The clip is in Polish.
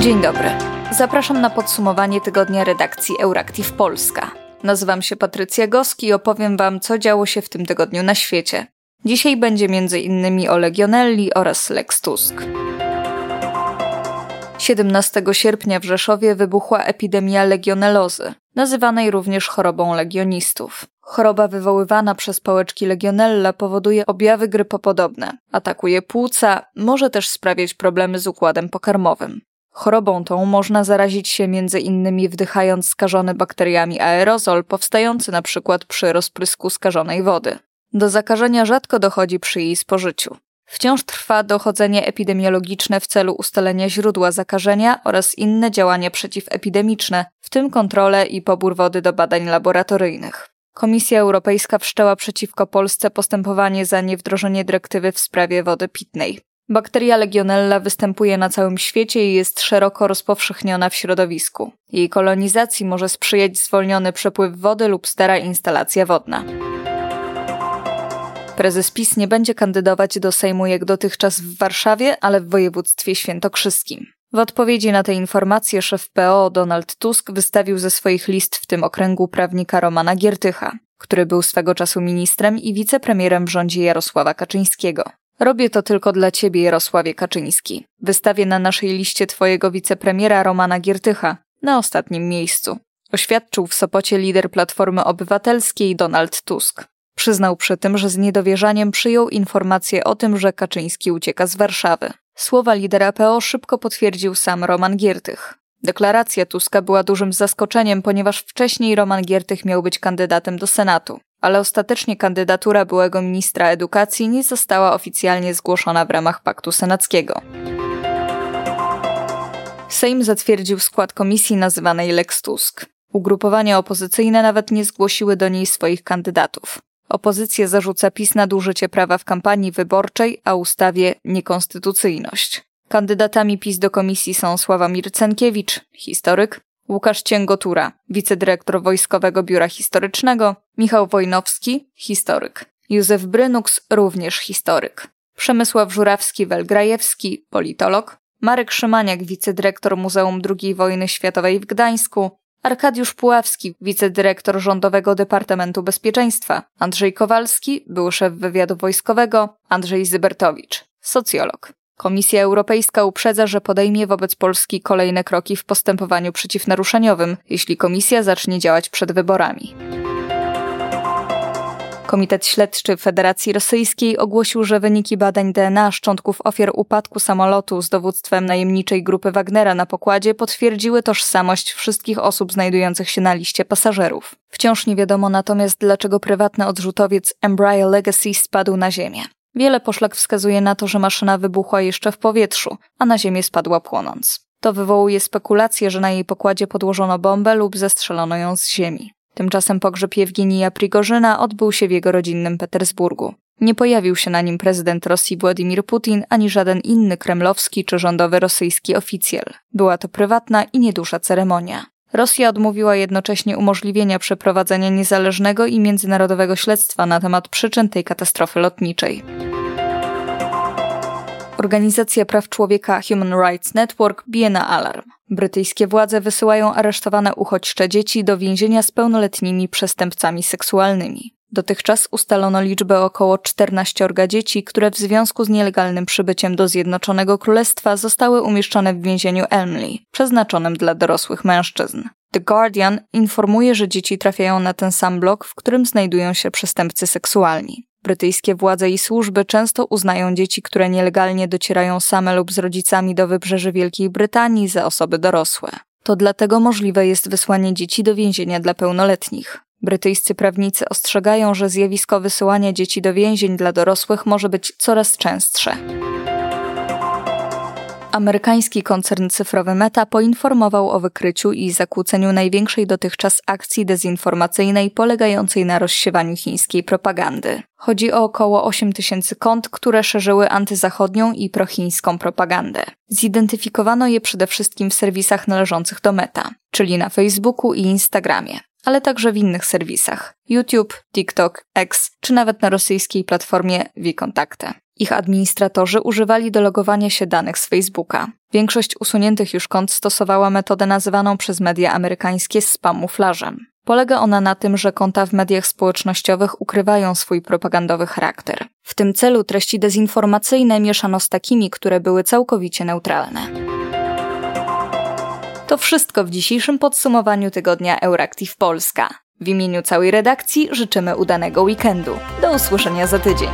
Dzień dobry. Zapraszam na podsumowanie tygodnia redakcji Euractiv Polska. Nazywam się Patrycja Goski i opowiem Wam, co działo się w tym tygodniu na świecie. Dzisiaj będzie m.in. o Legionelli oraz Lex Tusk. 17 sierpnia w Rzeszowie wybuchła epidemia legionelozy, nazywanej również chorobą legionistów. Choroba wywoływana przez pałeczki legionella powoduje objawy grypopodobne, atakuje płuca, może też sprawiać problemy z układem pokarmowym. Chorobą tą można zarazić się innymi wdychając skażony bakteriami aerozol powstający przykład przy rozprysku skażonej wody. Do zakażenia rzadko dochodzi przy jej spożyciu. Wciąż trwa dochodzenie epidemiologiczne w celu ustalenia źródła zakażenia oraz inne działania przeciwepidemiczne, w tym kontrolę i pobór wody do badań laboratoryjnych. Komisja Europejska wszczęła przeciwko Polsce postępowanie za niewdrożenie dyrektywy w sprawie wody pitnej. Bakteria Legionella występuje na całym świecie i jest szeroko rozpowszechniona w środowisku. Jej kolonizacji może sprzyjać zwolniony przepływ wody lub stara instalacja wodna. Prezes PiS nie będzie kandydować do Sejmu jak dotychczas w Warszawie, ale w województwie świętokrzyskim. W odpowiedzi na te informacje szef PO Donald Tusk wystawił ze swoich list w tym okręgu prawnika Romana Giertycha, który był swego czasu ministrem i wicepremierem w rządzie Jarosława Kaczyńskiego. Robię to tylko dla ciebie, Jarosławie Kaczyński. Wystawię na naszej liście twojego wicepremiera Romana Giertycha na ostatnim miejscu. Oświadczył w Sopocie lider Platformy Obywatelskiej Donald Tusk. Przyznał przy tym, że z niedowierzaniem przyjął informację o tym, że Kaczyński ucieka z Warszawy. Słowa lidera PO szybko potwierdził sam Roman Giertych. Deklaracja Tuska była dużym zaskoczeniem, ponieważ wcześniej Roman Giertych miał być kandydatem do Senatu, ale ostatecznie kandydatura byłego ministra edukacji nie została oficjalnie zgłoszona w ramach paktu senackiego. Sejm zatwierdził skład komisji nazywanej Lex Tusk. Ugrupowania opozycyjne nawet nie zgłosiły do niej swoich kandydatów. Opozycja zarzuca PiS nadużycie prawa w kampanii wyborczej, a ustawie niekonstytucyjność. Kandydatami PiS do komisji są Sławomir Cenkiewicz, historyk, Łukasz Cięgotura, wicedyrektor Wojskowego Biura Historycznego, Michał Wojnowski, historyk, Józef Brynuks, również historyk, Przemysław Żurawski-Welgrajewski, politolog, Marek Szymaniak, wicedyrektor Muzeum II Wojny Światowej w Gdańsku, Arkadiusz Puławski, wicedyrektor Rządowego Departamentu Bezpieczeństwa, Andrzej Kowalski, był szef wywiadu wojskowego, Andrzej Zybertowicz, socjolog. Komisja Europejska uprzedza, że podejmie wobec Polski kolejne kroki w postępowaniu przeciwnaruszeniowym, jeśli komisja zacznie działać przed wyborami. Komitet Śledczy Federacji Rosyjskiej ogłosił, że wyniki badań DNA szczątków ofiar upadku samolotu z dowództwem najemniczej grupy Wagnera na pokładzie potwierdziły tożsamość wszystkich osób znajdujących się na liście pasażerów. Wciąż nie wiadomo natomiast, dlaczego prywatny odrzutowiec Embraer Legacy spadł na ziemię. Wiele poszlak wskazuje na to, że maszyna wybuchła jeszcze w powietrzu, a na ziemię spadła płonąc. To wywołuje spekulacje, że na jej pokładzie podłożono bombę lub zestrzelono ją z ziemi. Tymczasem pogrzeb Jewgenija Prigorzyna odbył się w jego rodzinnym Petersburgu. Nie pojawił się na nim prezydent Rosji Władimir Putin ani żaden inny kremlowski czy rządowy rosyjski oficjel. Była to prywatna i nieduża ceremonia. Rosja odmówiła jednocześnie umożliwienia przeprowadzenia niezależnego i międzynarodowego śledztwa na temat przyczyn tej katastrofy lotniczej. Organizacja praw człowieka Human Rights Network bije na alarm. Brytyjskie władze wysyłają aresztowane uchodźcze dzieci do więzienia z pełnoletnimi przestępcami seksualnymi. Dotychczas ustalono liczbę około 14 dzieci, które w związku z nielegalnym przybyciem do Zjednoczonego Królestwa zostały umieszczone w więzieniu Elmley, przeznaczonym dla dorosłych mężczyzn. The Guardian informuje, że dzieci trafiają na ten sam blok, w którym znajdują się przestępcy seksualni. Brytyjskie władze i służby często uznają dzieci, które nielegalnie docierają same lub z rodzicami do wybrzeży Wielkiej Brytanii za osoby dorosłe. To dlatego możliwe jest wysłanie dzieci do więzienia dla pełnoletnich. Brytyjscy prawnicy ostrzegają, że zjawisko wysyłania dzieci do więzień dla dorosłych może być coraz częstsze. Amerykański koncern cyfrowy Meta poinformował o wykryciu i zakłóceniu największej dotychczas akcji dezinformacyjnej polegającej na rozsiewaniu chińskiej propagandy. Chodzi o około 8 tysięcy kont, które szerzyły antyzachodnią i prochińską propagandę. Zidentyfikowano je przede wszystkim w serwisach należących do Meta, czyli na Facebooku i Instagramie ale także w innych serwisach YouTube, TikTok, X czy nawet na rosyjskiej platformie VKontakte. Ich administratorzy używali do logowania się danych z Facebooka. Większość usuniętych już kont stosowała metodę nazywaną przez media amerykańskie spamuflażem. Polega ona na tym, że konta w mediach społecznościowych ukrywają swój propagandowy charakter. W tym celu treści dezinformacyjne mieszano z takimi, które były całkowicie neutralne. To wszystko w dzisiejszym podsumowaniu tygodnia Euractiv Polska. W imieniu całej redakcji życzymy udanego weekendu. Do usłyszenia za tydzień.